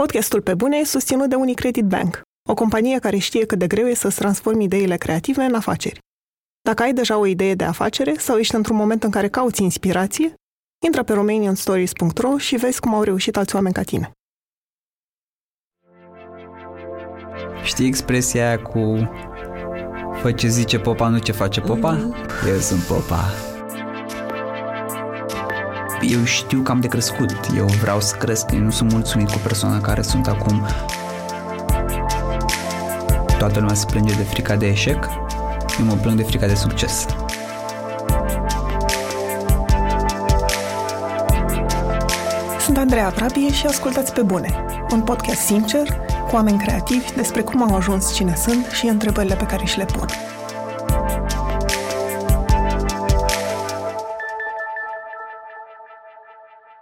Podcastul Pe Bune e susținut de Unicredit Bank, o companie care știe cât de greu e să-ți transformi ideile creative în afaceri. Dacă ai deja o idee de afacere sau ești într-un moment în care cauți inspirație, intră pe romanianstories.ro și vezi cum au reușit alți oameni ca tine. Știi expresia aia cu Fă ce zice popa, nu ce face popa? Mm. Eu sunt popa. Eu știu că am de crescut. Eu vreau să cresc. Eu nu sunt mulțumit cu persoana care sunt acum. Toată lumea se plânge de frica de eșec. Eu mă plâng de frica de succes. Sunt Andreea Vrabie și ascultați pe bune. Un podcast sincer, cu oameni creativi despre cum au ajuns cine sunt și întrebările pe care și le pun.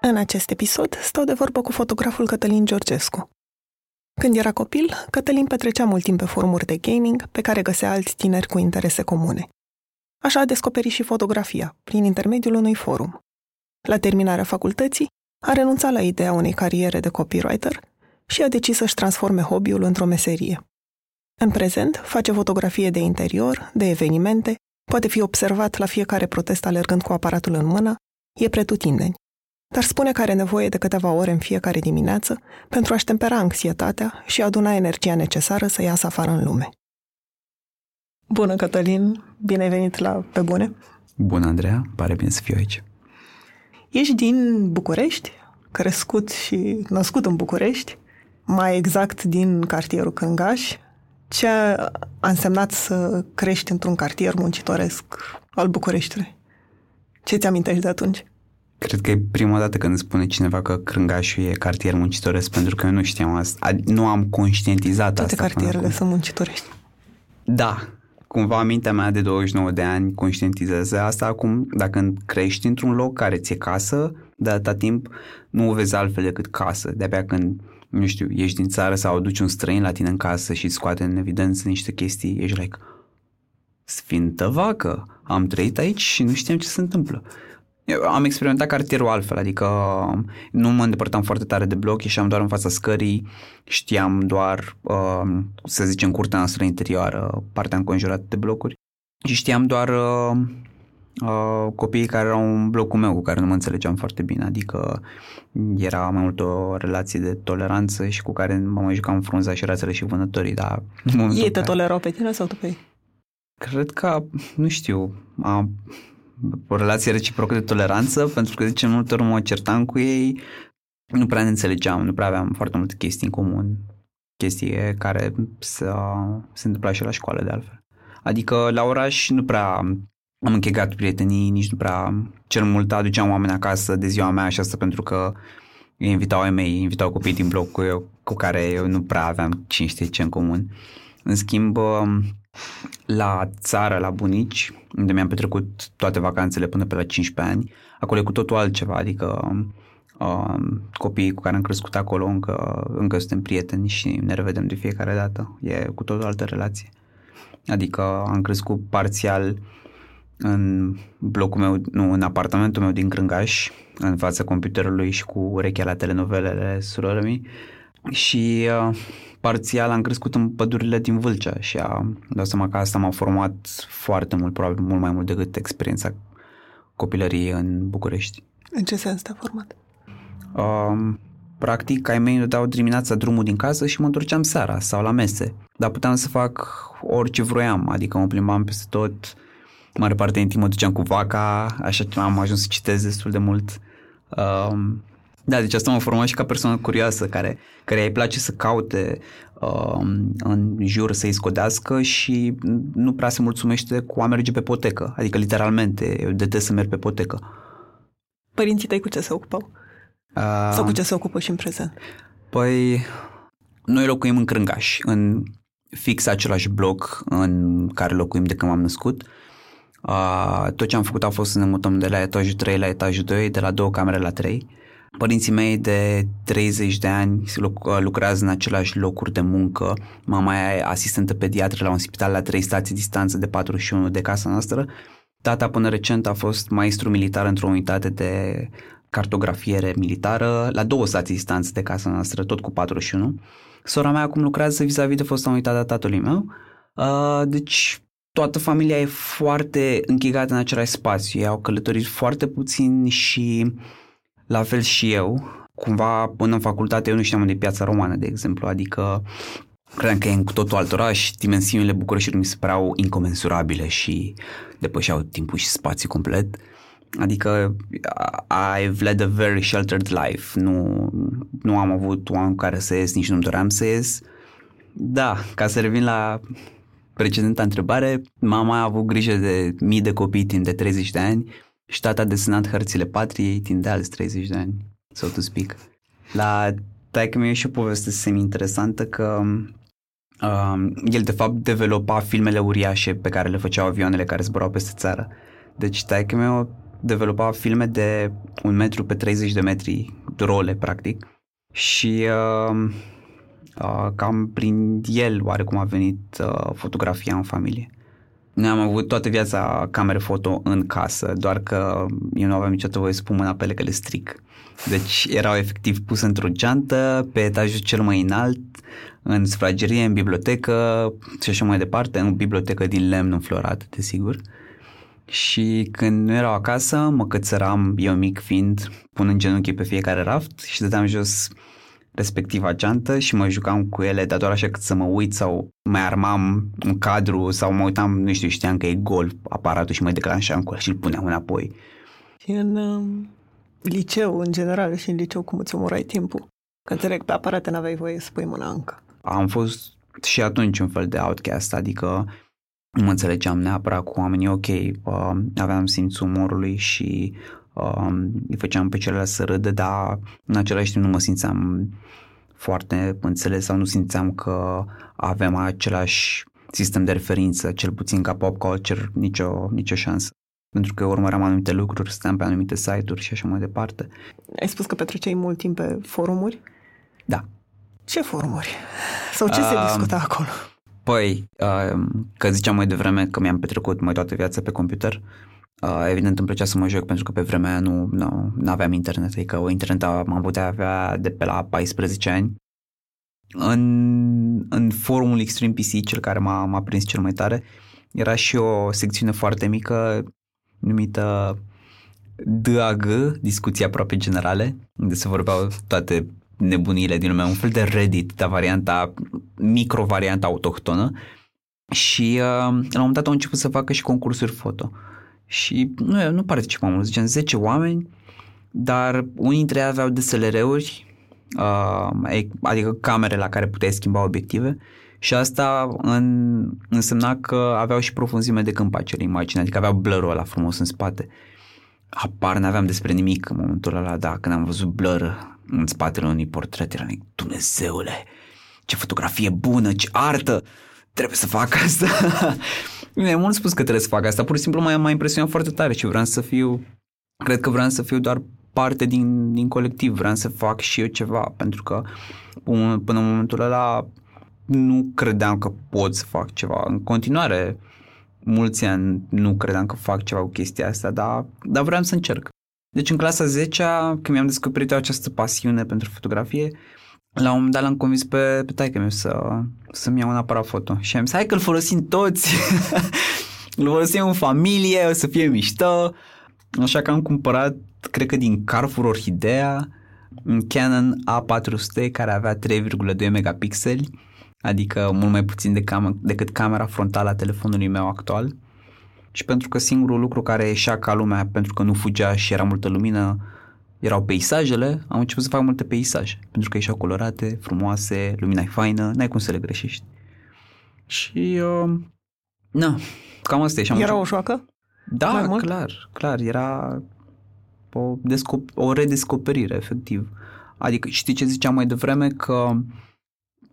În acest episod stau de vorbă cu fotograful Cătălin Georgescu. Când era copil, Cătălin petrecea mult timp pe forumuri de gaming pe care găsea alți tineri cu interese comune. Așa a descoperit și fotografia, prin intermediul unui forum. La terminarea facultății, a renunțat la ideea unei cariere de copywriter și a decis să-și transforme hobby-ul într-o meserie. În prezent, face fotografie de interior, de evenimente, poate fi observat la fiecare protest alergând cu aparatul în mână, e pretutindeni. Dar spune că are nevoie de câteva ore în fiecare dimineață pentru a-și tempera anxietatea și a aduna energia necesară să iasă afară în lume. Bună, Cătălin! Bine ai venit la Pe Bune! Bună, Andreea! Pare bine să fiu aici. Ești din București, crescut și născut în București, mai exact din cartierul Cângaș. Ce a însemnat să crești într-un cartier muncitoresc al Bucureștiului? Ce ți amintești de atunci? Cred că e prima dată când îmi spune cineva că Crângașul e cartier muncitoresc, pentru că eu nu știam asta. Nu am conștientizat Toate asta. Toate cartierele sunt muncitorești. Da, cumva mintea mea de 29 de ani conștientizează asta acum. Dacă crești într-un loc care ți-e casă, de atâta timp nu o vezi altfel decât casă. De-abia când nu știu, ieși din țară sau aduci un străin la tine în casă și scoate în evidență niște chestii, ești like, sfintă vacă, am trăit aici și nu știam ce se întâmplă. Eu am experimentat cartierul altfel, adică nu mă îndepărtam foarte tare de bloc, ieșeam doar în fața scării, știam doar, uh, să zicem, curtea noastră interioară, partea înconjurată de blocuri și știam doar uh, uh, copiii care erau în blocul meu, cu care nu mă înțelegeam foarte bine, adică era mai mult o relație de toleranță și cu care mă mai jucam frunza și rațele și vânătorii, dar... Ei te tolerau pe tine sau tu pe ei? Cred că, nu știu, a, o relație reciprocă de toleranță, pentru că, zice, multe ori mă certam cu ei, nu prea ne înțelegeam, nu prea aveam foarte multe chestii în comun, chestii care se, se întâmpla și la școală de altfel. Adică la oraș nu prea am închegat prietenii, nici nu prea cel mult aduceam oameni acasă de ziua mea și asta pentru că îi invitau ai mei, invitau copii din bloc cu, eu, cu care eu nu prea aveam cine știe ce în comun. În schimb, la țară, la bunici, unde mi-am petrecut toate vacanțele până pe la 15 ani, acolo e cu totul altceva, adică uh, copiii cu care am crescut acolo încă, încă suntem prieteni și ne revedem de fiecare dată. E cu totul altă relație. Adică am crescut parțial în blocul meu, nu, în apartamentul meu din Crângaș, în fața computerului și cu urechea la telenovelele surorii și uh, parțial am crescut în pădurile din Vâlcea și a, dau seama că asta m-a format foarte mult, probabil mult mai mult decât experiența copilăriei în București. În ce sens te-a format? Uh, practic, ai mei îmi dau dimineața drumul din casă și mă întorceam seara sau la mese. Dar puteam să fac orice vroiam, adică mă plimbam peste tot, mare parte din timp mă duceam cu vaca, așa am ajuns să citesc destul de mult. Um, da, deci asta mă forma și ca persoană curioasă, care, care îi place să caute um, în jur, să-i scodească și nu prea se mulțumește cu a merge pe potecă, adică literalmente, eu detest să merg pe potecă. Părinții tăi cu ce se ocupau? Uh, Sau cu ce se ocupă și în prezent? Păi, noi locuim în Crângaș, în fix același bloc în care locuim de când m-am născut. Uh, tot ce am făcut a fost să ne mutăm de la etajul 3 la etajul 2, de la două camere la 3. Părinții mei de 30 de ani lucrează în același locuri de muncă. Mama e asistentă pediatră la un spital la 3 stații distanță de 41 de casa noastră. Tata până recent a fost maestru militar într-o unitate de cartografiere militară la două stații distanță de casa noastră, tot cu 41. Sora mea acum lucrează vis-a-vis de fosta unitate a tatălui meu. Uh, deci toată familia e foarte închegată în același spațiu. Ei au călătorit foarte puțin și la fel și eu. Cumva până în facultate eu nu știam unde e piața romană, de exemplu, adică credeam că e în cu totul alt oraș, dimensiunile Bucureștiului mi se păreau incomensurabile și depășeau timpul și spațiu complet. Adică I've led a very sheltered life. Nu, nu am avut oameni care să ies, nici nu-mi doream să ies. Da, ca să revin la precedenta întrebare, mama a avut grijă de mii de copii timp de 30 de ani și tata a desenat hărțile patriei timp de alți 30 de ani, so to speak. La taică mi e și o poveste semi-interesantă că uh, el de fapt developa filmele uriașe pe care le făceau avioanele care zburau peste țară. Deci taică meu developa filme de un metru pe 30 de metri, role practic și uh, uh, cam prin el oarecum a venit uh, fotografia în familie. Noi am avut toată viața camere foto în casă, doar că eu nu aveam niciodată voie să pun mâna pe ele că le stric. Deci erau efectiv puse într-o geantă, pe etajul cel mai înalt, în sufragerie, în bibliotecă și așa mai departe, în bibliotecă din lemn înflorat, desigur. Și când nu erau acasă, mă cățăram, eu mic fiind, punând genunchii pe fiecare raft și dădeam jos respectiva geantă și mă jucam cu ele, dar doar așa cât să mă uit sau mai armam un cadru sau mă uitam, nu știu, știam că e gol aparatul și mă declanșam cu el și îl puneam înapoi. Și în um, liceu, în general, și în liceu, cum îți omorai timpul? Că înțeleg, pe aparate n-aveai voie să pui mâna încă. Am fost și atunci un fel de outcast, adică nu mă înțelegeam neapărat cu oamenii, ok, uh, aveam simțul umorului și uh, îi făceam pe celălalt să râdă, dar în același timp nu mă simțeam foarte înțeles sau nu simțeam că avem același sistem de referință, cel puțin ca pop culture, nicio, nicio șansă. Pentru că urmăream anumite lucruri, stăteam pe anumite site-uri și așa mai departe. Ai spus că petreceai mult timp pe forumuri? Da. Ce forumuri? Sau ce uh, se discuta acolo? Păi, uh, că ziceam mai devreme că mi-am petrecut mai toată viața pe computer, uh, evident îmi plăcea să mă joc pentru că pe vremea aia nu, nu, nu aveam internet, adică o internet am putea avea de pe la 14 ani. În, în forumul Extreme PC, cel care m-a, m-a prins cel mai tare, era și o secțiune foarte mică numită DAG, discuții aproape generale, unde se vorbeau toate nebunile din lumea, un fel de Reddit, dar varianta, micro-varianta autohtonă și uh, la un moment dat au început să facă și concursuri foto. Și nu, nu participam mult, zicem 10 oameni, dar unii dintre ei aveau DSLR-uri, uh, adică camere la care puteai schimba obiective și asta în, însemna că aveau și profunzime de câmp acele imagini, adică aveau blur ăla frumos în spate. Apar, n-aveam despre nimic în momentul ăla, da, când am văzut blur în spatele unui portret, era like, Dumnezeule, ce fotografie bună, ce artă, trebuie să fac asta. Mi-a mult spus că trebuie să fac asta, pur și simplu m-a, m-a impresionat foarte tare și vreau să fiu, cred că vreau să fiu doar parte din, din colectiv, vreau să fac și eu ceva, pentru că până în momentul ăla nu credeam că pot să fac ceva. În continuare, mulți ani nu credeam că fac ceva cu chestia asta, dar, dar vreau să încerc. Deci în clasa 10 când mi-am descoperit această pasiune pentru fotografie, la un moment dat l-am convins pe, pe taică meu să, să-mi iau un aparat foto. Și am zis, hai că îl folosim toți, îl folosim în familie, o să fie mișto. Așa că am cumpărat, cred că din Carrefour Orhidea, un Canon A400 care avea 3,2 megapixeli, adică mult mai puțin de cam- decât camera frontală a telefonului meu actual și pentru că singurul lucru care ieșea ca lumea, pentru că nu fugea și era multă lumină, erau peisajele, am început să fac multe peisaje, pentru că ieșeau colorate, frumoase, lumina e faină, n-ai cum să le greșești. Și, uh, na, cam asta e. Și am era început... o joacă? Da, clar, clar, era o, descop- o redescoperire, efectiv. Adică știi ce ziceam mai devreme? Că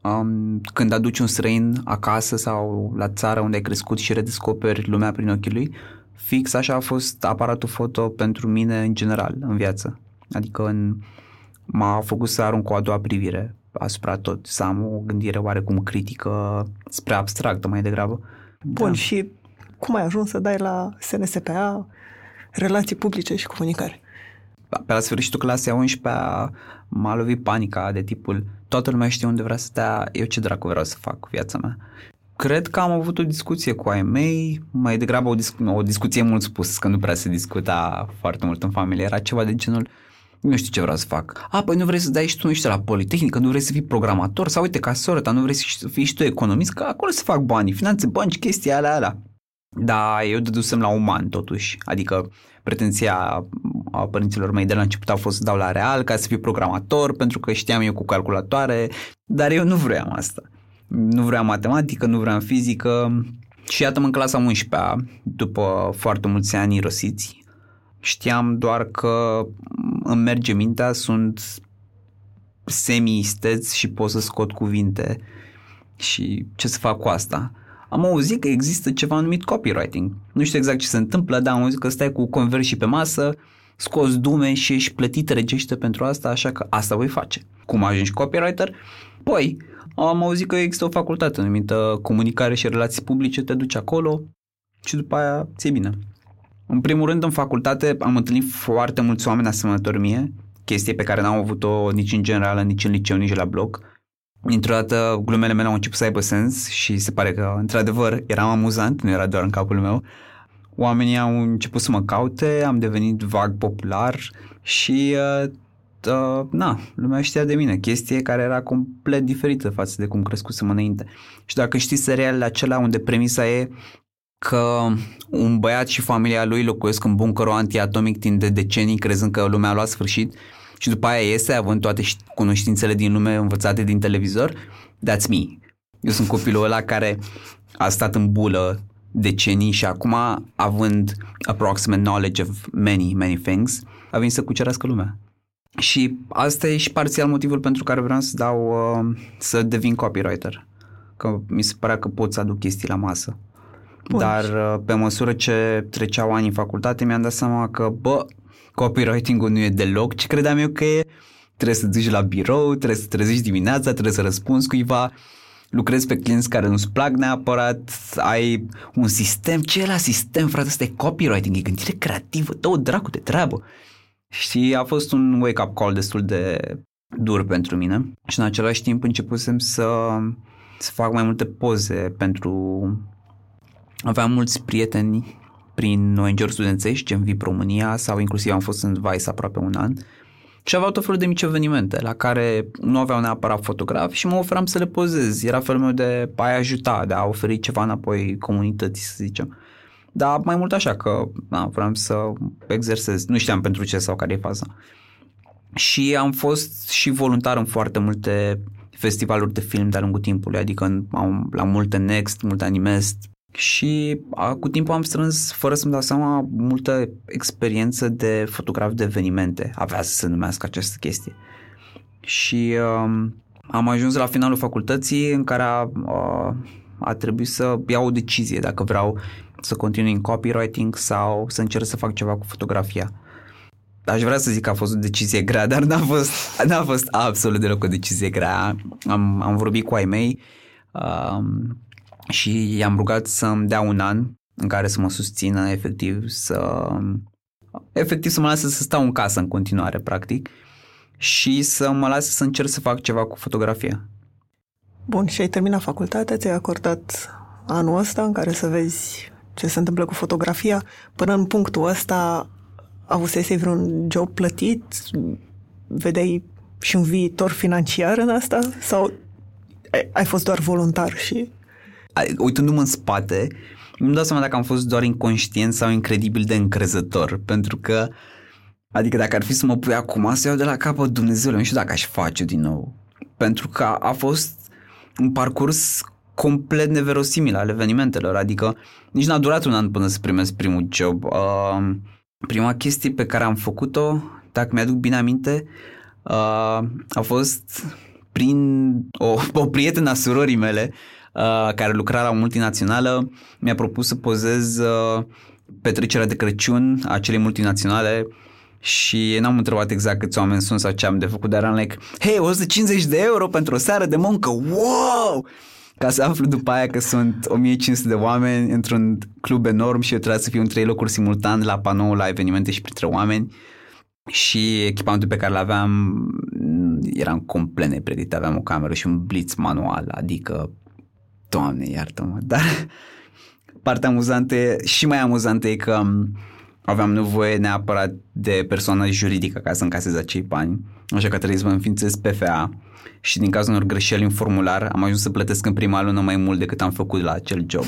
um, când aduci un străin acasă sau la țară unde ai crescut și redescoperi lumea prin ochii lui, fix așa a fost aparatul foto pentru mine în general, în viață. Adică în, m-a făcut să arunc o a doua privire asupra tot, să am o gândire oarecum critică spre abstractă mai degrabă. Bun, da. și cum ai ajuns să dai la SNSPA relații publice și comunicare? pe la sfârșitul clasei a 11 m-a lovit panica de tipul toată lumea știe unde vrea să stea, eu ce dracu vreau să fac cu viața mea. Cred că am avut o discuție cu ai mei, mai degrabă o, discu- o discuție mult spus, că nu prea se discuta foarte mult în familie, era ceva de genul nu știu ce vreau să fac. A, păi nu vrei să dai și tu, nu știu, la Politehnică, nu vrei să fii programator sau uite, ca soră ta, nu vrei să fii și tu economist, că acolo se fac banii, finanțe, bănci, chestii alea, alea. Da, eu dădusem la uman totuși, adică pretenția a părinților mei de la început a fost să dau la real ca să fiu programator pentru că știam eu cu calculatoare, dar eu nu vreau asta. Nu vreau matematică, nu vreau fizică și iată în clasa 11 după foarte mulți ani irosiți, știam doar că îmi merge mintea, sunt semi-isteț și pot să scot cuvinte și ce să fac cu asta am auzit că există ceva numit copywriting. Nu știu exact ce se întâmplă, dar am auzit că stai cu conversii pe masă, scoți dume și ești plătit regește pentru asta, așa că asta voi face. Cum ajungi copywriter? Păi, am auzit că există o facultate numită comunicare și relații publice, te duci acolo și după aia ți bine. În primul rând, în facultate am întâlnit foarte mulți oameni asemănători mie, chestie pe care n-am avut-o nici în general, nici în liceu, nici la blog dintr-o dată glumele mele au început să aibă sens și se pare că, într-adevăr, eram amuzant, nu era doar în capul meu. Oamenii au început să mă caute, am devenit vag popular și, uh, uh, na, lumea știa de mine, chestie care era complet diferită față de cum crescusem înainte. Și dacă știi serialele acelea unde premisa e că un băiat și familia lui locuiesc în bunkerul antiatomic timp de decenii crezând că lumea a luat sfârșit și după aia iese având toate cunoștințele din lume învățate din televizor, that's me. Eu sunt copilul ăla care a stat în bulă decenii și acum, având approximate knowledge of many, many things, a venit să cucerească lumea. Și asta e și parțial motivul pentru care vreau să dau, uh, să devin copywriter. Că mi se părea că pot să aduc chestii la masă. Bun. Dar uh, pe măsură ce treceau ani în facultate, mi-am dat seama că, bă, copywriting-ul nu e deloc ce credeam eu că e. Trebuie să duci la birou, trebuie să trezești dimineața, trebuie să răspunzi cuiva, lucrezi pe clienți care nu-ți plac neapărat, ai un sistem. Ce e la sistem, frate? Asta e copywriting, e gândire creativă, tot dracu de treabă. Și a fost un wake-up call destul de dur pentru mine și în același timp începusem să, să fac mai multe poze pentru... Aveam mulți prieteni prin ONG-uri studențești, în VIP România sau inclusiv am fost în Vice aproape un an și aveau tot felul de mici evenimente la care nu aveau neapărat fotograf și mă oferam să le pozez. Era felul meu de a ajuta, de a oferi ceva înapoi comunității, să zicem. Dar mai mult așa că na, vreau să exersez. Nu știam pentru ce sau care e faza. Și am fost și voluntar în foarte multe festivaluri de film de-a lungul timpului, adică în, la multe Next, multe Animest, și a, cu timpul am strâns, fără să-mi dau seama, multă experiență de fotograf de evenimente. Avea să se numească această chestie. Și um, am ajuns la finalul facultății în care a, a, a trebuit să iau o decizie dacă vreau să continui în copywriting sau să încerc să fac ceva cu fotografia. Aș vrea să zic că a fost o decizie grea, dar n-a fost, n-a fost absolut deloc o decizie grea. Am, am vorbit cu ai mei, um, și i-am rugat să-mi dea un an în care să mă susțină efectiv să efectiv să mă lase să stau în casă în continuare practic și să mă lase să încerc să fac ceva cu fotografia. Bun, și ai terminat facultatea, ți-ai acordat anul ăsta în care să vezi ce se întâmplă cu fotografia. Până în punctul ăsta avusese vreun job plătit? Vedeai și un viitor financiar în asta? Sau ai, ai fost doar voluntar și uitându-mă în spate, îmi dau seama dacă am fost doar inconștient sau incredibil de încrezător, pentru că, adică dacă ar fi să mă pui acum să iau de la capăt Dumnezeu, nu știu dacă aș face din nou, pentru că a fost un parcurs complet neverosimil al evenimentelor, adică nici n-a durat un an până să primesc primul job. Uh, prima chestie pe care am făcut-o, dacă mi-aduc bine aminte, uh, a fost prin o, o prietenă a surorii mele Uh, care lucra la o multinațională, mi-a propus să pozez uh, petrecerea de Crăciun a acelei multinaționale și n-am întrebat exact câți oameni sunt sau ce am de făcut, dar am like, hei, 150 de euro pentru o seară de muncă, wow! Ca să aflu după aia că sunt 1500 de oameni într-un club enorm și eu trebuie să fiu în trei locuri simultan la panou, la evenimente și printre oameni. și echipamentul pe care l aveam mm, eram complet nepregătit, aveam o cameră și un blitz manual, adică, doamne, iartă-mă, dar partea amuzantă și mai amuzantă e că mm, aveam nevoie neapărat de persoană juridică ca să încasez acei bani, așa că trebuie să mă înființez PFA și din cazul unor greșeli în formular am ajuns să plătesc în prima lună mai mult decât am făcut la acel job.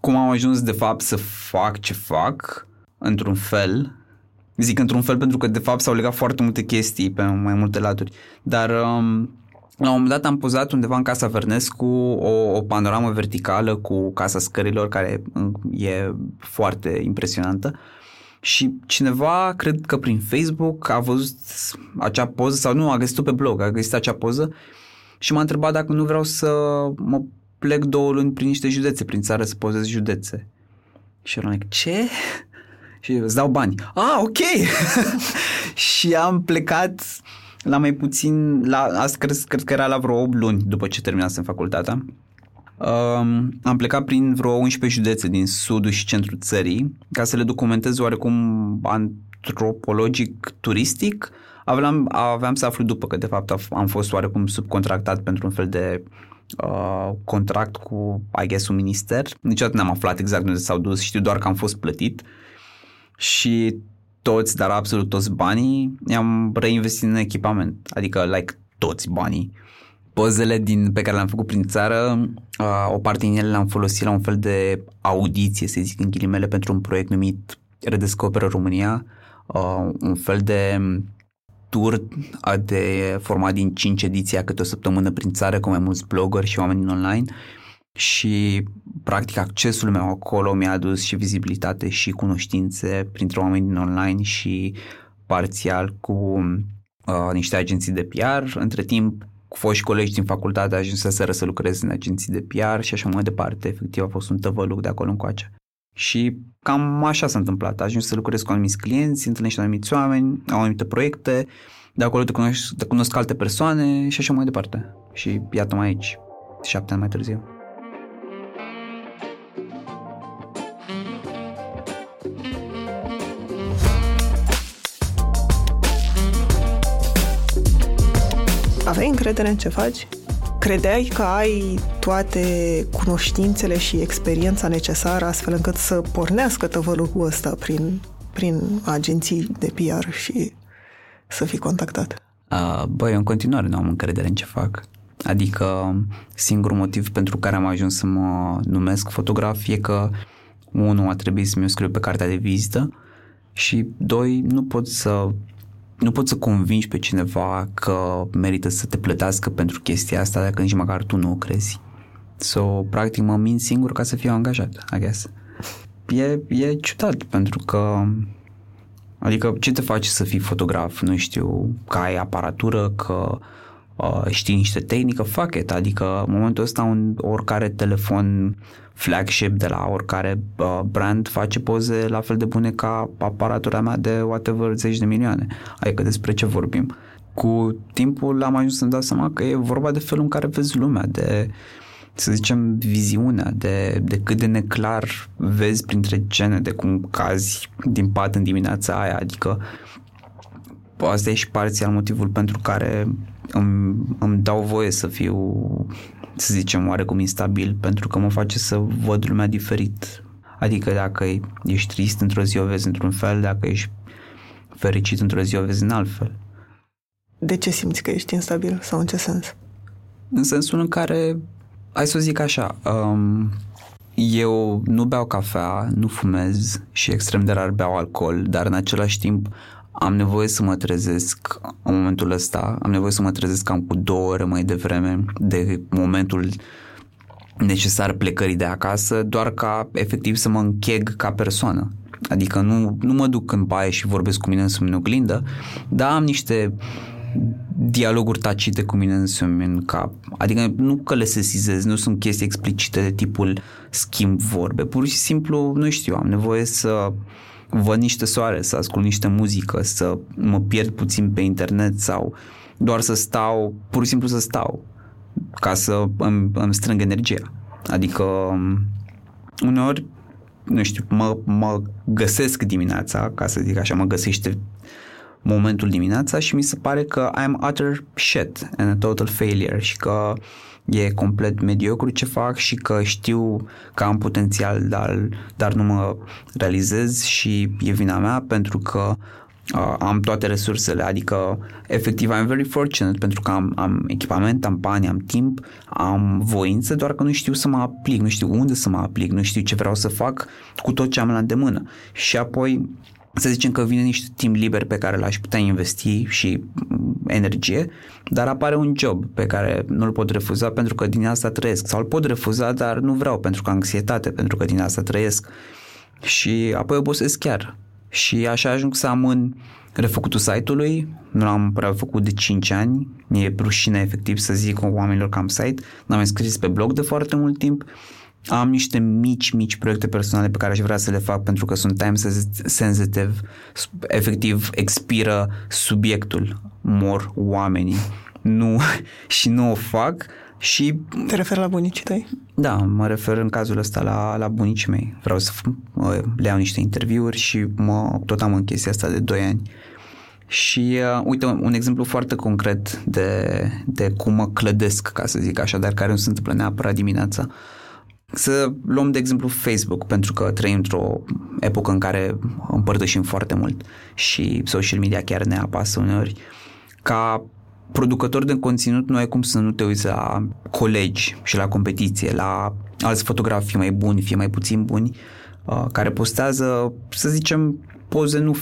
Cum am ajuns de fapt să fac ce fac, într-un fel, zic într-un fel pentru că de fapt s-au legat foarte multe chestii pe mai multe laturi, dar um, la un moment dat am pozat undeva în Casa Vernescu o, o panoramă verticală cu Casa Scărilor care e foarte impresionată și cineva, cred că prin Facebook, a văzut acea poză sau nu, a găsit-o pe blog, a găsit acea poză și m-a întrebat dacă nu vreau să mă plec două luni prin niște județe, prin țară să pozez județe. Și eram like, ce? Și îți dau bani. Ah, ok! și am plecat la mai puțin, la, asta cred, cred că era la vreo 8 luni după ce terminasem facultatea. Um, am plecat prin vreo 11 județe din sudul și centrul țării ca să le documentez oarecum antropologic, turistic. Aveam, aveam să aflu după că de fapt am fost oarecum subcontractat pentru un fel de uh, contract cu, I guess, un minister. Niciodată n-am aflat exact unde s-au dus, știu doar că am fost plătit și toți, dar absolut toți banii i-am reinvestit în echipament, adică like toți banii. Pozele din, pe care le-am făcut prin țară, o parte din ele le-am folosit la un fel de audiție, să zic în ghilimele, pentru un proiect numit Redescoperă România, un fel de tur de format din 5 ediții câte o săptămână prin țară cu mai mulți blogger și oameni online și practic accesul meu acolo mi-a adus și vizibilitate și cunoștințe printre oameni din online și parțial cu uh, niște agenții de PR. Între timp cu foști colegi din facultate ajunseseră să lucrez în agenții de PR și așa mai departe. Efectiv a fost un tăvăluc de acolo încoace. Și cam așa s-a întâmplat. Ajuns să lucrez cu anumiți clienți, întâlnești anumiți oameni, au anumite proiecte, de acolo te cunosc, te cunosc alte persoane și așa mai departe. Și iată mai aici, șapte ani mai târziu. Aveai încredere în ce faci? Credeai că ai toate cunoștințele și experiența necesară astfel încât să pornească tăvălugul ăsta prin, prin agenții de PR și să fii contactat? Uh, băi, în continuare nu am încredere în ce fac. Adică singurul motiv pentru care am ajuns să mă numesc fotograf e că unul a trebuit să mi-o scriu pe cartea de vizită și doi, nu pot să nu poți să convingi pe cineva că merită să te plătească pentru chestia asta dacă nici măcar tu nu o crezi. So, practic mă mint singur ca să fiu angajat, I guess. E, e ciudat pentru că Adică ce te face să fii fotograf? Nu știu, că ai aparatură, că uh, știi niște tehnică, fuck it. Adică în momentul ăsta un, oricare telefon flagship de la oricare uh, brand face poze la fel de bune ca aparatura mea de whatever zeci de milioane. Adică despre ce vorbim. Cu timpul am ajuns să-mi dau seama că e vorba de felul în care vezi lumea, de să zicem, viziunea, de, de cât de neclar vezi printre gene, de cum cazi din pat în dimineața aia, adică asta e și parțial motivul pentru care îmi, îmi dau voie să fiu să zicem, oarecum instabil, pentru că mă face să văd lumea diferit. Adică dacă ești trist într-o zi o vezi într-un fel, dacă ești fericit într-o zi o vezi în alt fel. De ce simți că ești instabil sau în ce sens? În sensul în care, hai să o zic așa, um, eu nu beau cafea, nu fumez și extrem de rar beau alcool, dar în același timp am nevoie să mă trezesc în momentul ăsta, am nevoie să mă trezesc cam cu două ore mai devreme de momentul necesar plecării de acasă, doar ca efectiv să mă încheg ca persoană. Adică nu, nu mă duc în baie și vorbesc cu mine însumi în oglindă, dar am niște dialoguri tacite cu mine însumi în cap. Adică nu că le sesizez, nu sunt chestii explicite de tipul schimb vorbe. Pur și simplu, nu știu, am nevoie să văd niște soare, să ascult niște muzică, să mă pierd puțin pe internet sau doar să stau, pur și simplu să stau ca să îmi, îmi strâng energia. Adică uneori, nu știu, mă, mă găsesc dimineața, ca să zic așa, mă găsește momentul dimineața și mi se pare că I'm utter shit and a total failure și că e complet mediocru ce fac și că știu că am potențial, dar, dar nu mă realizez și e vina mea pentru că uh, am toate resursele, adică efectiv I'm very fortunate pentru că am, am echipament, am bani, am timp, am voință, doar că nu știu să mă aplic, nu știu unde să mă aplic, nu știu ce vreau să fac cu tot ce am la îndemână. Și apoi să zicem că vine niște timp liber pe care l-aș putea investi și mm, energie, dar apare un job pe care nu-l pot refuza pentru că din asta trăiesc. Sau îl pot refuza, dar nu vreau pentru că anxietate, pentru că din asta trăiesc. Și apoi obosesc chiar. Și așa ajung să amân refăcutul site-ului, nu l-am prea făcut de 5 ani, mi-e rușine efectiv să zic oamenilor că am site, n-am mai scris pe blog de foarte mult timp, am niște mici, mici proiecte personale pe care aș vrea să le fac pentru că sunt time sensitive, efectiv expiră subiectul, mor oamenii. Nu, și nu o fac și... Te referi la bunicii tăi? Da, mă refer în cazul ăsta la, la bunicii mei. Vreau să le iau niște interviuri și mă, tot am în chestia asta de 2 ani. Și uh, uite, un exemplu foarte concret de, de cum mă clădesc, ca să zic așa, dar care nu se întâmplă neapărat dimineața. Să luăm de exemplu Facebook, pentru că trăim într-o epocă în care împărtășim foarte mult și social media chiar ne apasă uneori. Ca producător de conținut nu ai cum să nu te uiți la colegi și la competiție, la alți fotografi, fie mai buni, fie mai puțin buni, uh, care postează, să zicem, poze nu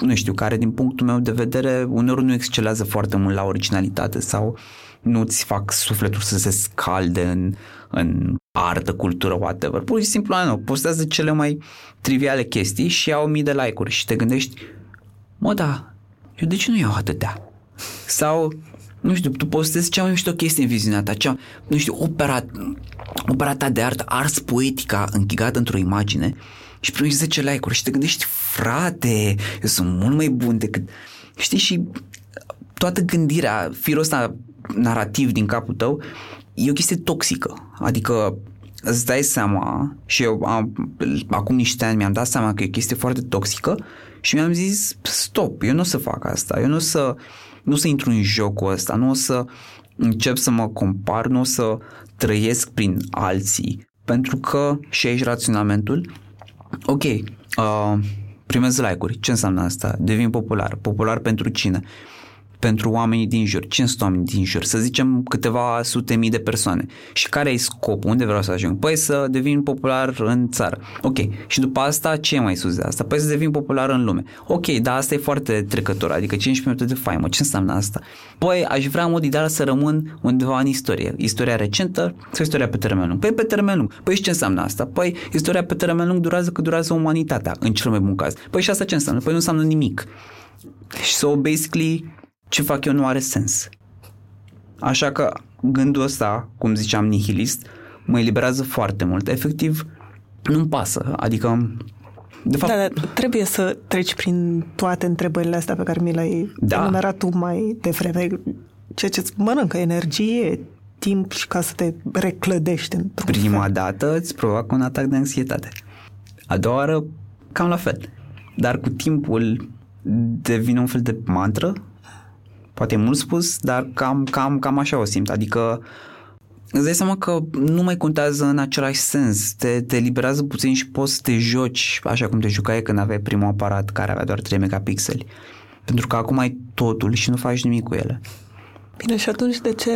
nu știu, care din punctul meu de vedere uneori nu excelează foarte mult la originalitate sau nu-ți fac sufletul să se scalde în, în artă, cultură, whatever. Pur și simplu, nu, postează cele mai triviale chestii și au mii de like-uri și te gândești, mă, da, eu de ce nu iau atâtea? Sau, nu știu, tu postezi cea mai mișto chestie în viziunea ta, cea, nu știu, opera, opera ta de artă, ars poetica închigată într-o imagine și primești 10 like-uri și te gândești, frate, eu sunt mult mai bun decât... Știi, și toată gândirea, firul ăsta narrativ din capul tău, e o chestie toxică. Adică îți dai seama și eu am, acum niște ani mi-am dat seama că e o chestie foarte toxică și mi-am zis stop, eu nu o să fac asta, eu nu o să, nu o să intru în jocul ăsta, nu o să încep să mă compar, nu o să trăiesc prin alții, pentru că și aici raționamentul, ok, uh, primez like-uri, ce înseamnă asta? Devin popular, popular pentru cine? Pentru oamenii din jur. Cine sunt oamenii din jur? Să zicem câteva sute mii de persoane. Și care e scopul? Unde vreau să ajung? Păi să devin popular în țară. Ok. Și după asta, ce e mai sus de asta? Păi să devin popular în lume. Ok, dar asta e foarte trecător, adică 15 minute de faimă. Ce înseamnă asta? Păi aș vrea în mod ideal să rămân undeva în istorie. Istoria recentă sau istoria pe termen lung? Păi pe termen lung. Păi și ce înseamnă asta? Păi istoria pe termen lung durează cât durează umanitatea, în cel mai bun caz. Păi și asta ce înseamnă? Păi nu înseamnă nimic. So basically, ce fac eu nu are sens. Așa că gândul ăsta, cum ziceam, nihilist, mă eliberează foarte mult. Efectiv, nu-mi pasă. Adică, de fapt... Da, dar trebuie să treci prin toate întrebările astea pe care mi le-ai da. enumerat tu mai devreme. Ceea ce îți mănâncă energie, timp și ca să te reclădești într Prima fel. dată îți provoacă un atac de anxietate. A doua oară, cam la fel. Dar cu timpul devine un fel de mantră Poate e mult spus, dar cam, cam, cam așa o simt. Adică îți dai seama că nu mai contează în același sens. Te, te liberează puțin și poți să te joci așa cum te jucai când aveai primul aparat care avea doar 3 megapixeli. Pentru că acum ai totul și nu faci nimic cu ele. Bine, și atunci de ce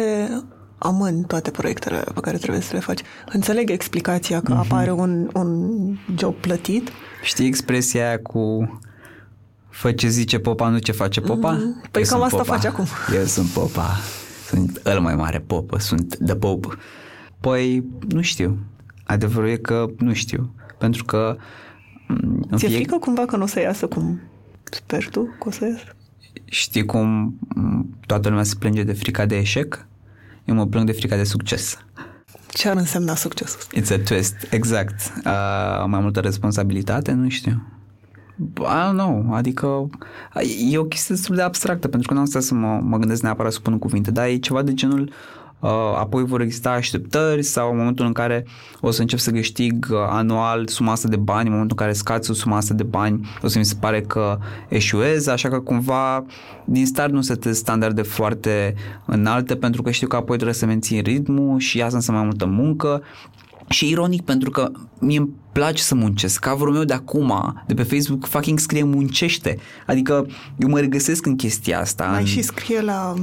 amân toate proiectele pe care trebuie să le faci? Înțeleg explicația că mm-hmm. apare un, un job plătit. Știi expresia aia cu Fă ce zice popa, nu ce face popa? Mm-hmm. Păi Eu cam asta popa. face acum. Eu sunt popa. Sunt el mai mare popă, sunt the pope. Păi, nu știu. Adevărul e că nu știu. Pentru că... Mm, Ți-e fie... frică cumva că nu o să iasă cum sper tu că o să iasă? Știi cum mm, toată lumea se plânge de frica de eșec? Eu mă plâng de frica de succes. Ce ar însemna succesul? It's a twist, exact. Uh, mai multă responsabilitate, nu știu. I don't know, adică e o chestie destul de abstractă, pentru că nu am stat să mă, mă gândesc neapărat să pun cuvinte, dar e ceva de genul uh, apoi vor exista așteptări sau în momentul în care o să încep să câștig uh, anual suma asta de bani, în momentul în care scați suma asta de bani, o să mi se pare că eșuez, așa că cumva din start nu setez standarde foarte înalte pentru că știu că apoi trebuie să mențin ritmul și asta înseamnă mai multă muncă și e ironic pentru că mie îmi place să muncesc. Coverul meu de acum, de pe Facebook, fucking scrie muncește. Adică eu mă regăsesc în chestia asta. Mai în... și scrie la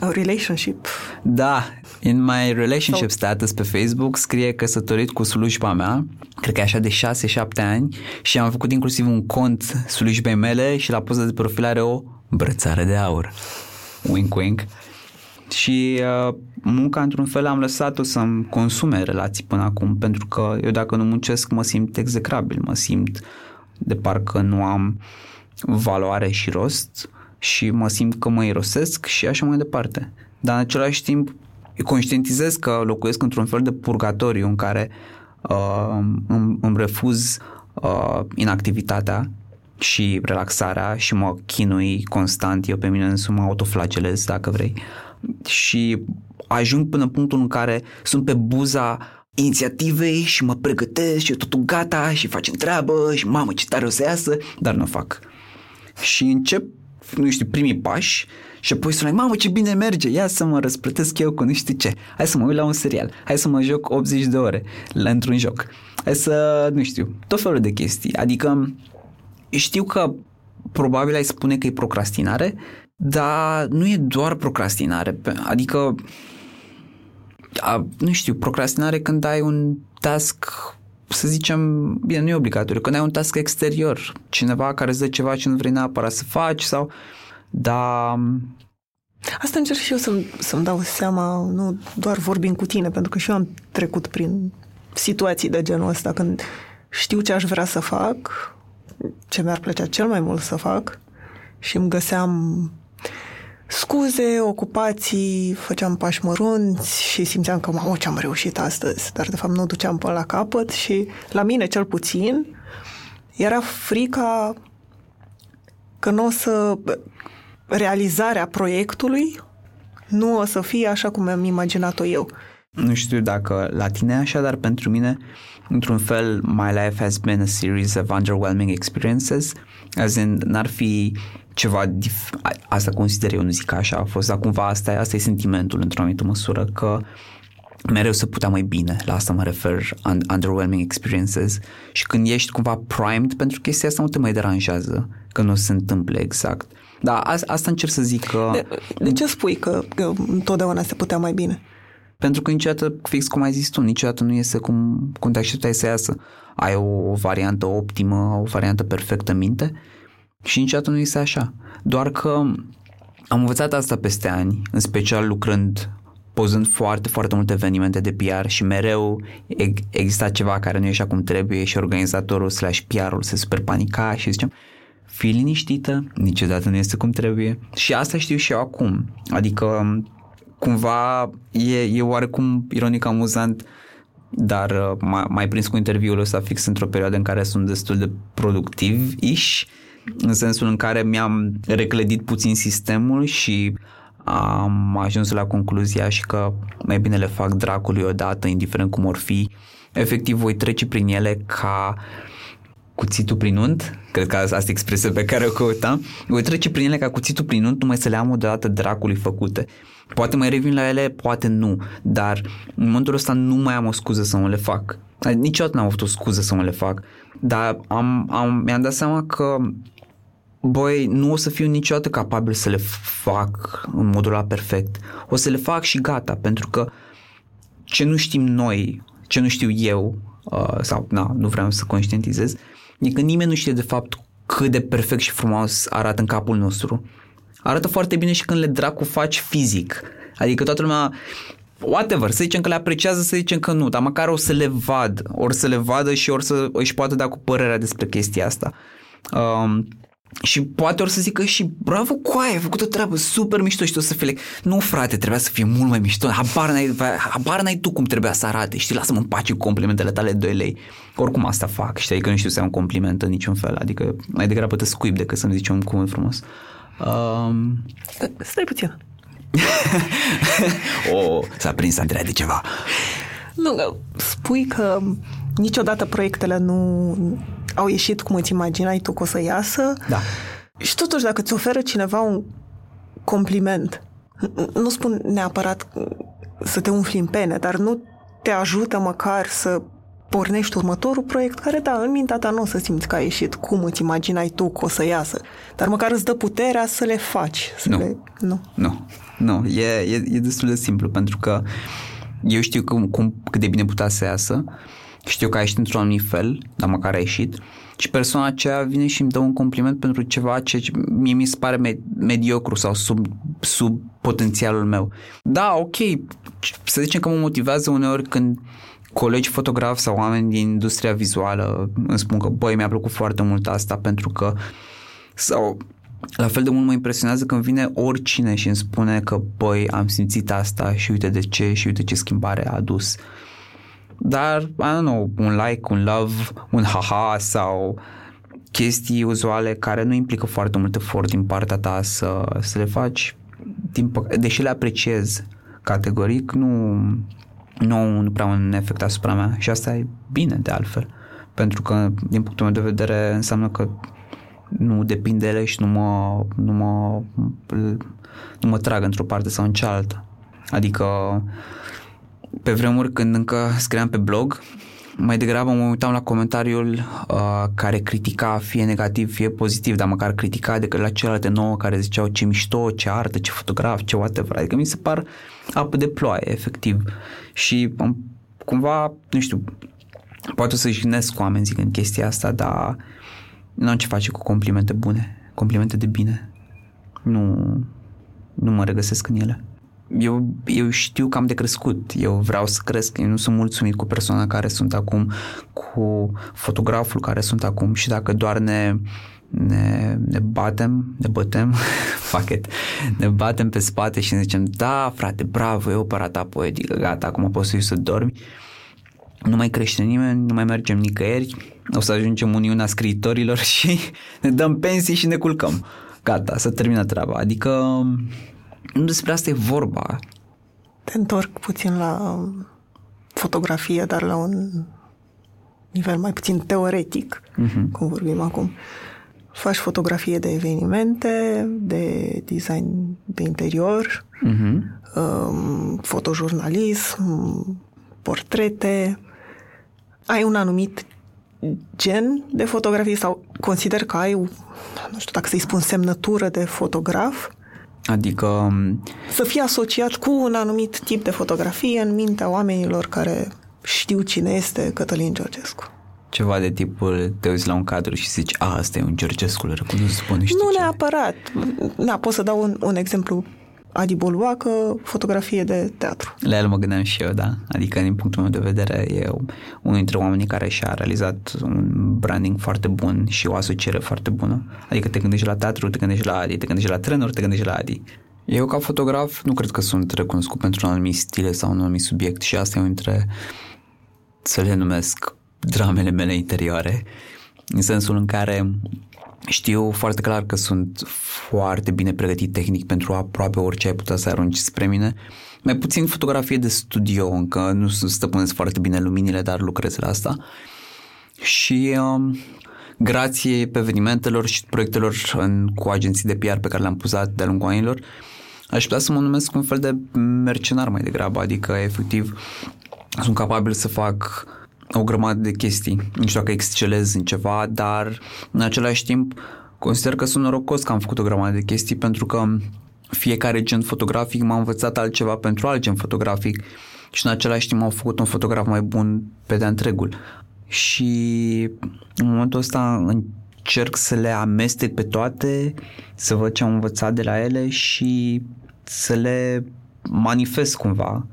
a relationship. Da, in my relationship Sau... status pe Facebook scrie căsătorit cu slujba mea, cred că e așa de 6-7 ani și am făcut inclusiv un cont slujbei mele și la poza de profil are o brățare de aur. Wink, wink. Și uh, munca, într-un fel, am lăsat-o să-mi consume relații până acum, pentru că eu dacă nu muncesc mă simt execrabil, mă simt de parcă nu am valoare și rost și mă simt că mă irosesc și așa mai departe. Dar în același timp conștientizez că locuiesc într-un fel de purgatoriu în care uh, îmi, îmi refuz uh, inactivitatea și relaxarea și mă chinui constant, eu pe mine însumi mă autoflagelez, dacă vrei. Și ajung până în punctul în care sunt pe buza inițiativei și mă pregătesc și e totul gata și facem treabă și mamă ce tare o să iasă, dar nu o fac. Și încep, nu știu, primii pași și apoi sunt mamă ce bine merge, ia să mă răsplătesc eu cu nu știu ce, hai să mă uit la un serial, hai să mă joc 80 de ore la, într-un joc, hai să, nu știu, tot felul de chestii. Adică știu că probabil ai spune că e procrastinare, dar nu e doar procrastinare, adică a, nu știu, procrastinare când ai un task să zicem, bine, nu e obligatoriu, când ai un task exterior, cineva care îți dă ceva ce nu vrei neapărat să faci sau, da... Asta încerc și eu să-mi, să-mi dau seama, nu doar vorbind cu tine, pentru că și eu am trecut prin situații de genul ăsta, când știu ce aș vrea să fac, ce mi-ar plăcea cel mai mult să fac și îmi găseam scuze, ocupații, făceam pași mărunți și simțeam că, mamă, ce am reușit astăzi, dar de fapt nu duceam până la capăt și la mine cel puțin era frica că nu o să realizarea proiectului nu o să fie așa cum am imaginat-o eu. Nu știu dacă la tine așa, dar pentru mine, într-un fel, my life has been a series of underwhelming experiences, as in, n-ar fi ceva, dif- asta consider eu, nu zic așa, a fost, dar cumva asta, asta e sentimentul într-o anumită măsură, că mereu să putea mai bine, la asta mă refer, underwhelming experiences și când ești cumva primed pentru chestia asta nu te mai deranjează că nu se întâmple exact. Da, asta încerc să zic că... De, de ce spui că, că întotdeauna se putea mai bine? Pentru că niciodată, fix cum ai zis tu, niciodată nu iese cum, cum te așteptai să iasă. Ai o, o variantă optimă, o variantă perfectă în minte și niciodată nu este așa. Doar că am învățat asta peste ani, în special lucrând pozând foarte, foarte multe evenimente de PR și mereu exista ceva care nu ieșea cum trebuie și organizatorul slash PR-ul se super panica și zicem fii liniștită, niciodată nu este cum trebuie. Și asta știu și eu acum. Adică cumva e, e oarecum ironic amuzant dar uh, mai prins cu interviul ăsta fix într-o perioadă în care sunt destul de productiv-ish în sensul în care mi-am reclădit puțin sistemul și am ajuns la concluzia și că mai bine le fac dracului odată, indiferent cum or fi. Efectiv, voi trece prin ele ca cuțitul prin unt, cred că asta e expresia pe care o căutam, voi trece prin ele ca cuțitul prin unt, numai să le am odată dracului făcute. Poate mai revin la ele, poate nu, dar în momentul ăsta nu mai am o scuză să mă le fac. Niciodată n-am avut o scuză să mă le fac, dar am, am, mi-am dat seama că băi, nu o să fiu niciodată capabil să le fac în modul ăla perfect. O să le fac și gata, pentru că ce nu știm noi, ce nu știu eu, uh, sau na, nu vreau să conștientizez, e că nimeni nu știe de fapt cât de perfect și frumos arată în capul nostru. Arată foarte bine și când le dracu faci fizic. Adică toată lumea whatever, să zicem că le apreciază, să zicem că nu, dar măcar o să le vad, ori să le vadă și ori să își poată da cu părerea despre chestia asta. Um, și poate or să zică și bravo cu aia, ai făcut o treabă super mișto și tu să fie Nu frate, trebuia să fie mult mai mișto, habar n-ai, habar n-ai tu cum trebuia să arate, știi, lasă-mă în pace cu complimentele tale 2 lei. Oricum asta fac, știi, că nu știu să am complimentă în niciun fel, adică mai degrabă te scuip decât să-mi zici un cuvânt frumos. Um... Stai puțin. o, s-a prins Andreea de ceva. Nu, spui că niciodată proiectele nu au ieșit cum îți imaginai tu că o să iasă. Da. Și totuși, dacă îți oferă cineva un compliment, nu spun neapărat să te umfli în pene, dar nu te ajută măcar să pornești următorul proiect, care, da, în mintea ta nu o să simți că a ieșit cum îți imaginai tu că o să iasă, dar măcar îți dă puterea să le faci. Să nu. Le... nu. Nu. Nu. E, e, e destul de simplu, pentru că eu știu cum, cum, cât de bine putea să iasă, știu că a ieșit într-un anumit fel, dar măcar a ieșit, și persoana aceea vine și îmi dă un compliment pentru ceva ce mie mi se pare med- mediocru sau sub, sub potențialul meu. Da, ok, să zicem că mă motivează uneori când colegi fotografi sau oameni din industria vizuală îmi spun că, băi, mi-a plăcut foarte mult asta pentru că sau la fel de mult mă impresionează când vine oricine și îmi spune că, băi, am simțit asta și uite de ce și uite ce schimbare a adus. Dar, I don't know, un like, un love, un haha sau chestii uzuale care nu implică foarte mult efort din partea ta să, să le faci, din păc- deși le apreciez categoric, nu, nu, nu prea un efect asupra mea și asta e bine de altfel. Pentru că, din punctul meu de vedere, înseamnă că nu depind de ele și nu mă, nu mă, nu mă trag într-o parte sau în cealaltă. Adică, pe vremuri când încă scriam pe blog, mai degrabă mă uitam la comentariul uh, care critica fie negativ, fie pozitiv, dar măcar critica decât la celelalte nouă care ziceau ce mișto, ce artă, ce fotograf, ce whatever. Adică mi se par apă de ploaie, efectiv. Și um, cumva, nu știu, poate o să jignesc cu oameni zicând chestia asta, dar nu am ce face cu complimente bune, complimente de bine. Nu, nu mă regăsesc în ele eu, eu știu că am de crescut, eu vreau să cresc, eu nu sunt mulțumit cu persoana care sunt acum, cu fotograful care sunt acum. Și dacă doar ne, ne, ne batem, ne bătem, fuck it, ne batem pe spate și ne zicem, da frate, bravo, e opera ta poetică, gata, acum poți să să dormi, nu mai crește nimeni, nu mai mergem nicăieri, o să ajungem Uniunea Scriitorilor și ne dăm pensii și ne culcăm. Gata, să termină treaba. Adică nu despre asta e vorba. Te întorc puțin la fotografie, dar la un nivel mai puțin teoretic, uh-huh. cum vorbim acum. Faci fotografie de evenimente, de design de interior, uh-huh. um, fotojurnalism, portrete. Ai un anumit gen de fotografie sau consider că ai, nu știu dacă să-i spun semnătură de fotograf? Adică... Um, să fie asociat cu un anumit tip de fotografie în mintea oamenilor care știu cine este Cătălin Georgescu. Ceva de tipul, te uiți la un cadru și zici, a, asta e un Georgescu, îl recunosc, spune Nu ce. neapărat. Da, pot să dau un, un exemplu Adi Boluacă, fotografie de teatru. La el mă gândeam și eu, da. Adică, din punctul meu de vedere, e unul dintre oamenii care și-a realizat un branding foarte bun și o asociere foarte bună. Adică te gândești la teatru, te gândești la Adi, te gândești la trenor, te gândești la Adi. Eu, ca fotograf, nu cred că sunt recunoscut pentru un anumit stil sau un anumit subiect și asta e unul dintre, să le numesc, dramele mele interioare, în sensul în care știu foarte clar că sunt foarte bine pregătit tehnic pentru aproape orice ai putea să arunci spre mine. Mai puțin fotografie de studio, încă nu stăpânesc foarte bine luminile, dar lucrez la asta. Și um, grație pe evenimentelor și proiectelor în, cu agenții de PR pe care le-am puzat de-a lungul anilor, aș putea să mă numesc un fel de mercenar mai degrabă, adică efectiv sunt capabil să fac o grămadă de chestii. Nu știu dacă excelez în ceva, dar în același timp consider că sunt norocos că am făcut o grămadă de chestii pentru că fiecare gen fotografic m-a învățat altceva pentru alt gen fotografic și în același timp m-au făcut un fotograf mai bun pe de întregul. Și în momentul ăsta încerc să le amestec pe toate, să văd ce am învățat de la ele și să le manifest cumva.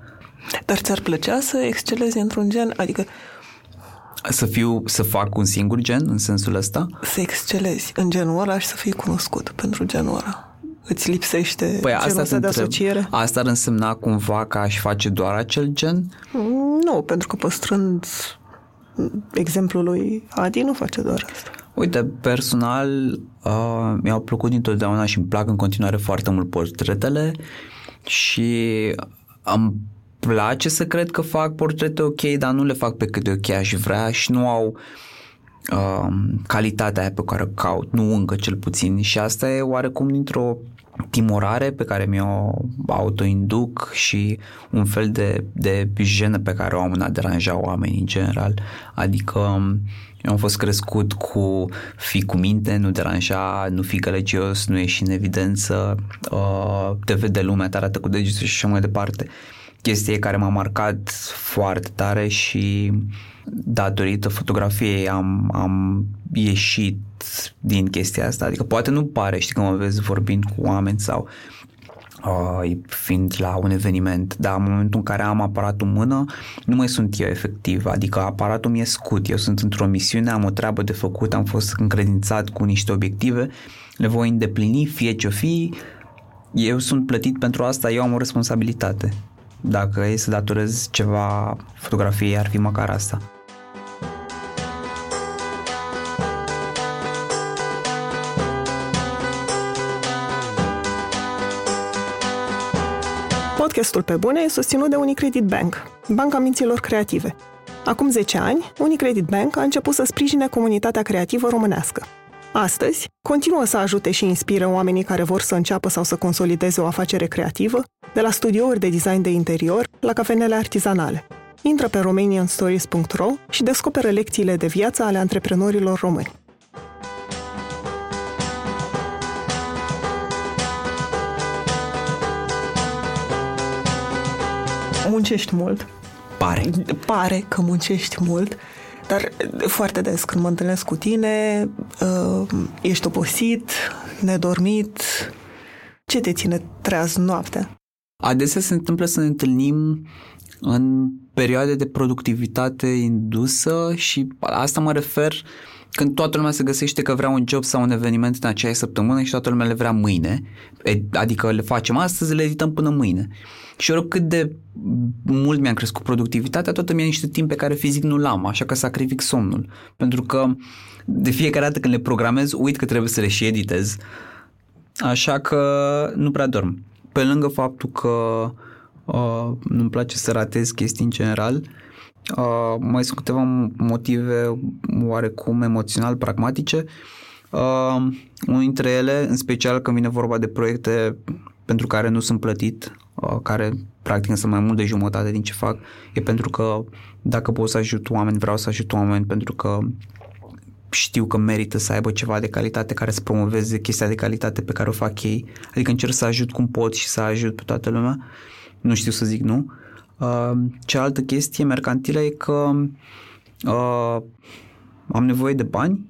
Dar ți-ar plăcea să excelezi într-un gen? Adică să fiu, să fac un singur gen în sensul ăsta? Să excelezi în genul ăla și să fii cunoscut pentru genul ăla. Îți lipsește păi genul asta de asociere? Asta ar însemna cumva că aș face doar acel gen? Nu, pentru că păstrând exemplul lui Adi nu face doar asta. Uite, personal uh, mi-au plăcut dintotdeauna și îmi plac în continuare foarte mult portretele și îmi place să cred că fac portrete ok, dar nu le fac pe cât de ok aș vrea și nu au uh, calitatea aia pe care o caut, nu încă cel puțin și asta e oarecum dintr-o timorare pe care mi-o autoinduc și un fel de, de jenă pe care o am în a deranja oamenii în general. Adică eu am fost crescut cu fi cu minte, nu deranja, nu fi gălăgios, nu ieși în evidență, uh, te vede lumea, te arată cu degetul și așa mai departe. Chestie care m-a marcat foarte tare și datorită fotografiei am, am ieșit din chestia asta. Adică poate nu pare, știi, că mă vezi vorbind cu oameni sau uh, fiind la un eveniment, dar în momentul în care am aparatul în mână, nu mai sunt eu efectiv, adică aparatul mi-e scut, eu sunt într-o misiune, am o treabă de făcut, am fost încredințat cu niște obiective, le voi îndeplini, fie ce-o fi, eu sunt plătit pentru asta, eu am o responsabilitate. Dacă e să datorez ceva fotografiei, ar fi măcar asta. Podcastul Pe Bune e susținut de Unicredit Bank, banca minților creative. Acum 10 ani, Unicredit Bank a început să sprijine comunitatea creativă românească. Astăzi, continuă să ajute și inspire oamenii care vor să înceapă sau să consolideze o afacere creativă, de la studiouri de design de interior la cafenele artizanale. Intră pe romanianstories.ro și descoperă lecțiile de viață ale antreprenorilor români. muncești mult. Pare. Pare că muncești mult, dar foarte des când mă întâlnesc cu tine, uh, ești obosit, nedormit. Ce te ține treaz noaptea? Adesea se întâmplă să ne întâlnim în perioade de productivitate indusă și asta mă refer când toată lumea se găsește că vrea un job sau un eveniment în aceeași săptămână și toată lumea le vrea mâine, adică le facem astăzi, le edităm până mâine. Și oricât de mult mi-am crescut productivitatea, tot îmi niște timp pe care fizic nu l-am, așa că sacrific somnul. Pentru că de fiecare dată când le programez, uit că trebuie să le și editez. Așa că nu prea dorm. Pe lângă faptul că uh, nu-mi place să ratez chestii în general, uh, mai sunt câteva motive oarecum emoțional pragmatice. Uh, unul dintre ele, în special când vine vorba de proiecte pentru care nu sunt plătit, uh, care practic sunt mai mult de jumătate din ce fac, e pentru că dacă pot să ajut oameni, vreau să ajut oameni pentru că știu că merită să aibă ceva de calitate care să promoveze chestia de calitate pe care o fac ei. Adică încerc să ajut cum pot și să ajut pe toată lumea. Nu știu să zic nu. Uh, cealaltă chestie mercantilă e că uh, am nevoie de bani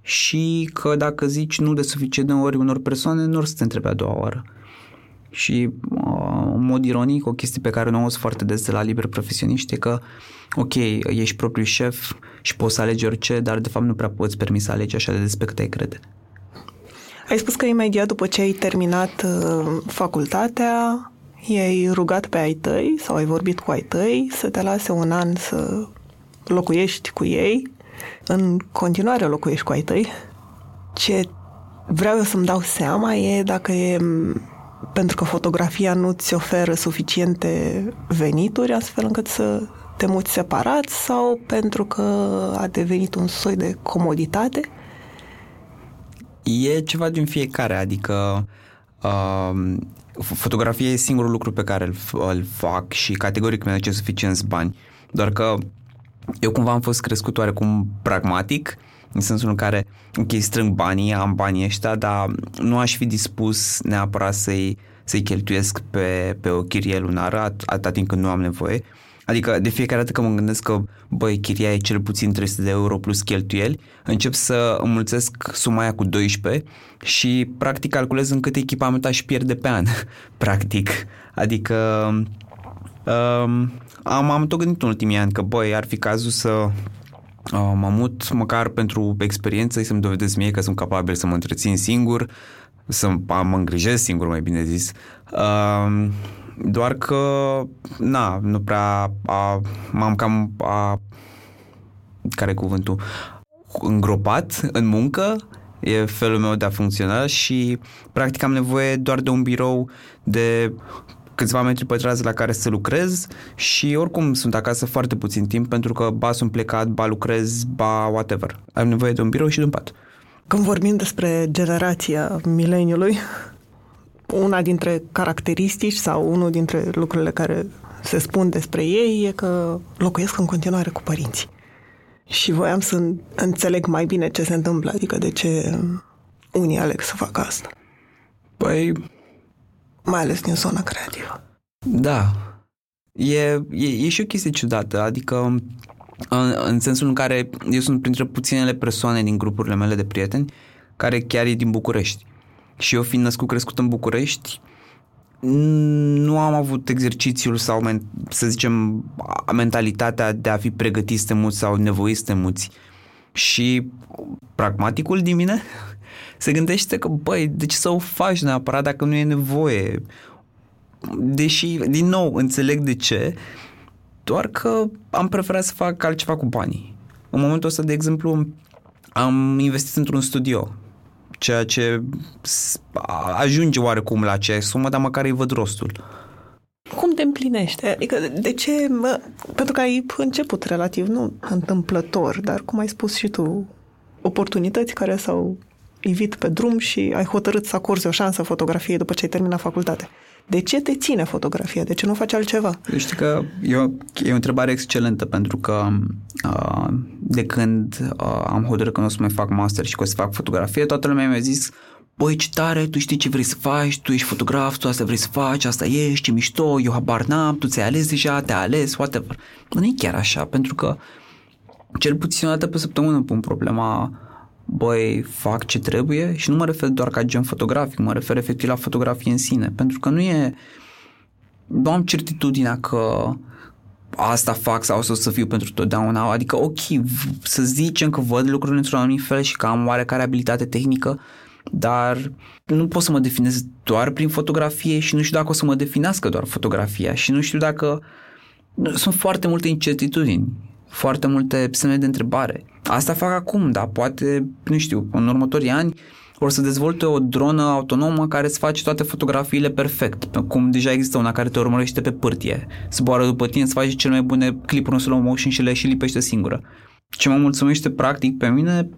și că dacă zici nu de suficient de ori unor persoane, nu or să te întrebe a doua oară. Și uh, în mod ironic, o chestie pe care nu o foarte des de la liber profesioniști e că, ok, ești propriu șef și poți să alegi orice, dar de fapt nu prea poți permis să alegi așa de des pe cât ai crede. Ai spus că imediat după ce ai terminat uh, facultatea, i-ai rugat pe ai tăi sau ai vorbit cu ai tăi să te lase un an să locuiești cu ei. În continuare locuiești cu ai tăi. Ce vreau eu să-mi dau seama e dacă e pentru că fotografia nu ți oferă suficiente venituri astfel încât să te muți separat sau pentru că a devenit un soi de comoditate? E ceva din fiecare, adică uh, fotografia e singurul lucru pe care îl, îl fac și categoric mi aduce suficienți bani. Doar că eu cumva am fost crescut oarecum pragmatic în sensul în care, ok, strâng banii, am banii ăștia, dar nu aș fi dispus neapărat să-i, să-i cheltuiesc pe, pe o chirie lunară at, atâta timp când nu am nevoie. Adică de fiecare dată când mă gândesc că, băi, chiria e cel puțin 300 de euro plus cheltuieli, încep să înmulțesc suma aia cu 12 și practic calculez în cât echipament aș pierde pe an, practic. Adică um, am, am tot gândit în ultimii ani că, băi, ar fi cazul să Uh, mă mut măcar pentru experiență să-mi dovedesc mie că sunt capabil să mă întrețin singur, să mă îngrijesc singur, mai bine zis. Uh, doar că, na, nu prea a, m-am cam a, care cuvântul îngropat în muncă e felul meu de a funcționa și practic am nevoie doar de un birou de câțiva metri pătrați la care să lucrez și oricum sunt acasă foarte puțin timp pentru că ba sunt plecat, ba lucrez, ba whatever. Am nevoie de un birou și de un pat. Când vorbim despre generația mileniului, una dintre caracteristici sau unul dintre lucrurile care se spun despre ei e că locuiesc în continuare cu părinții. Și voiam să înțeleg mai bine ce se întâmplă, adică de ce unii aleg să facă asta. Păi... Mai ales din zona creativă. Da. E, e, e și o chestie ciudată, adică în, în sensul în care eu sunt printre puținele persoane din grupurile mele de prieteni care chiar e din București. Și eu fiind născut crescut în București, nu am avut exercițiul sau, să zicem, mentalitatea de a fi pregătit să te muți sau nevoit să te muți. Și pragmaticul din mine se gândește că, băi, de ce să o faci neapărat dacă nu e nevoie? Deși, din nou, înțeleg de ce, doar că am preferat să fac altceva cu banii. În momentul ăsta, de exemplu, am investit într-un studio ceea ce ajunge oarecum la aceeași sumă, dar măcar îi văd rostul. Cum te împlinește? Adică de ce? Mă, pentru că ai început relativ, nu întâmplător, dar cum ai spus și tu, oportunități care s-au ivit pe drum și ai hotărât să acorzi o șansă fotografiei după ce ai terminat facultate. De ce te ține fotografia? De ce nu faci altceva? Știi că e o, e o întrebare excelentă pentru că uh, de când uh, am hotărât că nu o să mai fac master și că o să fac fotografie, toată lumea mi-a zis Băi, ce tare, tu știi ce vrei să faci, tu ești fotograf, tu asta vrei să faci, asta ești, ce mișto, eu habar n-am, tu ți-ai ales deja, te-ai ales, whatever. Nu e chiar așa, pentru că cel puțin o dată pe săptămână pun problema băi, fac ce trebuie și nu mă refer doar ca gen fotografic, mă refer efectiv la fotografie în sine, pentru că nu e, nu am certitudinea că asta fac sau o să fiu pentru totdeauna, adică ok, să zicem că văd lucrurile într-un anumit fel și că am oarecare abilitate tehnică, dar nu pot să mă definez doar prin fotografie și nu știu dacă o să mă definească doar fotografia și nu știu dacă sunt foarte multe incertitudini foarte multe semne de întrebare. Asta fac acum, dar poate, nu știu, în următorii ani vor să dezvolte o dronă autonomă care să face toate fotografiile perfect, cum deja există una care te urmărește pe pârtie, zboară după tine, să face cele mai bune clipuri în slow motion și le și lipește singură. Ce mă mulțumește practic pe mine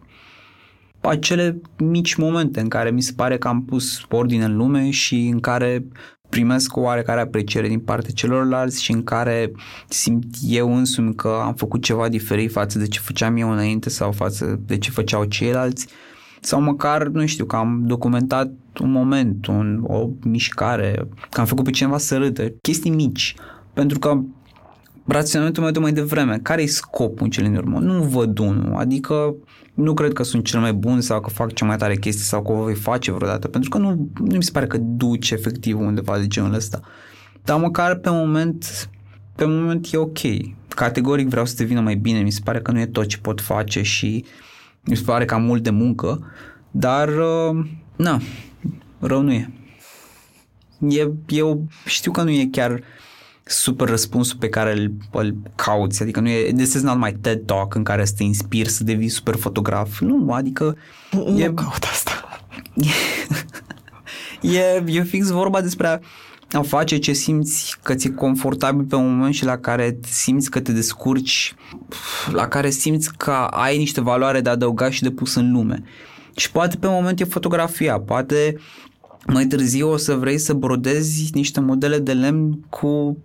acele mici momente în care mi se pare că am pus ordine în lume și în care primesc o oarecare apreciere din partea celorlalți și în care simt eu însumi că am făcut ceva diferit față de ce făceam eu înainte sau față de ce făceau ceilalți sau măcar, nu știu, că am documentat un moment, un, o mișcare, că am făcut pe cineva să râdă, chestii mici. Pentru că raționamentul meu de mai devreme, care e scopul în cele din urmă? Nu văd unul, adică nu cred că sunt cel mai bun sau că fac cea mai tare chestie sau că o voi face vreodată, pentru că nu, nu mi se pare că duce efectiv undeva de genul ăsta. Dar măcar pe moment, pe moment e ok. Categoric vreau să devină mai bine, mi se pare că nu e tot ce pot face și mi se pare că am mult de muncă, dar uh, na, rău nu e. e eu știu că nu e chiar super răspunsul pe care îl, îl cauți, adică nu e, this is not my TED Talk în care să te inspiri să devii super fotograf, nu, adică nu e, caut asta. E, e fix vorba despre a face ce simți că ți-e confortabil pe un moment și la care simți că te descurci, la care simți că ai niște valoare de adăugat și de pus în lume. Și poate pe moment e fotografia, poate mai târziu o să vrei să brodezi niște modele de lemn cu,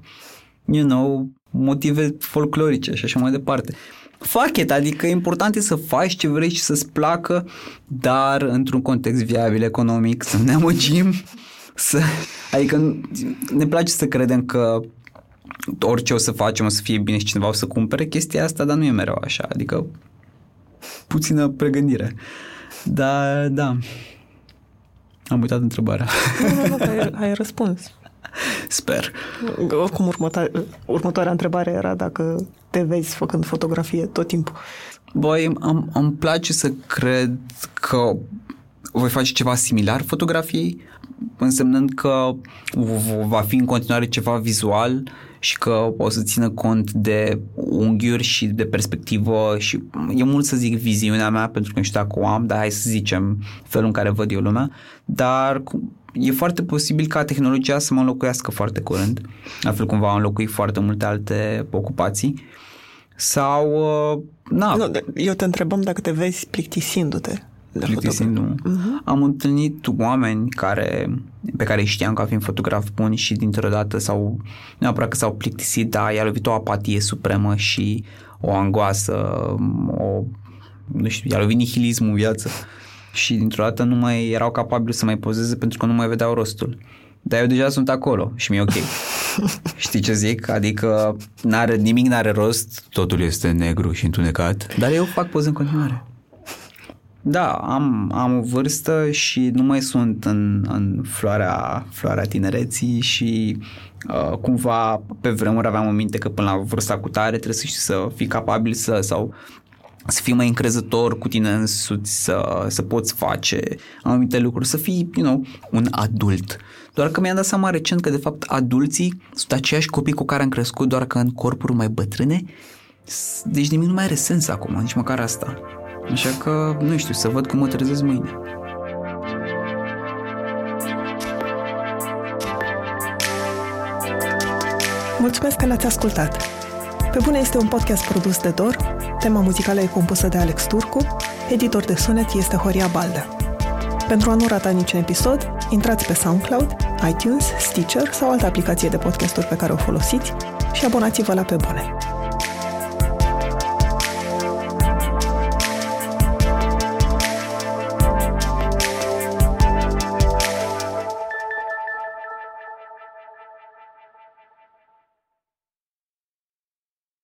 you know, motive folclorice și așa mai departe. Fuck it, adică important e să faci ce vrei și să-ți placă, dar într-un context viabil economic, să ne amăgim, să, adică ne place să credem că orice o să facem o să fie bine și cineva o să cumpere chestia asta, dar nu e mereu așa, adică puțină pregândire. Da, da. Am uitat întrebarea. Nu, nu, nu, ai, ai răspuns. Sper. Oricum, următoarea, următoarea întrebare era dacă te vezi făcând fotografie tot timpul. Băi, am, îmi place să cred că voi face ceva similar fotografiei, însemnând că va fi în continuare ceva vizual și că o să țină cont de unghiuri și de perspectivă și e mult să zic viziunea mea pentru că nu știu dacă o am, dar hai să zicem felul în care văd eu lumea, dar e foarte posibil ca tehnologia să mă înlocuiască foarte curând, la fel cum va înlocui foarte multe alte ocupații. Sau, uh, na. Nu, eu te întrebăm dacă te vezi plictisindu-te de plictisindu uh-huh. Am întâlnit oameni care, pe care știam că fiind fotograf buni și dintr-o dată sau neapărat că s-au plictisit, dar i-a lovit o apatie supremă și o angoasă, o, nu știu, i-a lovit nihilismul în viață și dintr-o dată nu mai erau capabili să mai pozeze pentru că nu mai vedeau rostul. Dar eu deja sunt acolo și mi-e ok. Știi ce zic? Adică n-are, nimic n-are rost, totul este negru și întunecat, dar eu fac poze în continuare. Da, am, am o vârstă și nu mai sunt în, în floarea, floarea tinereții și uh, cumva pe vremuri aveam în minte că până la vârsta cu tare trebuie să știi să fii capabil să sau să fii mai încrezător cu tine însuți, să, să poți face anumite lucruri, să fii, you know, un adult. Doar că mi-am dat seama recent că, de fapt, adulții sunt aceiași copii cu care am crescut, doar că în corpuri mai bătrâne. Deci nimic nu mai are sens acum, nici măcar asta. Așa că, nu știu, să văd cum mă trezesc mâine. Mulțumesc că ne-ați ascultat! Pe bune este un podcast produs de Dor, tema muzicală e compusă de Alex Turcu, editor de sunet este Horia Balda. Pentru a nu rata niciun episod, intrați pe SoundCloud, iTunes, Stitcher sau altă aplicație de podcasturi pe care o folosiți și abonați-vă la Pe Bune.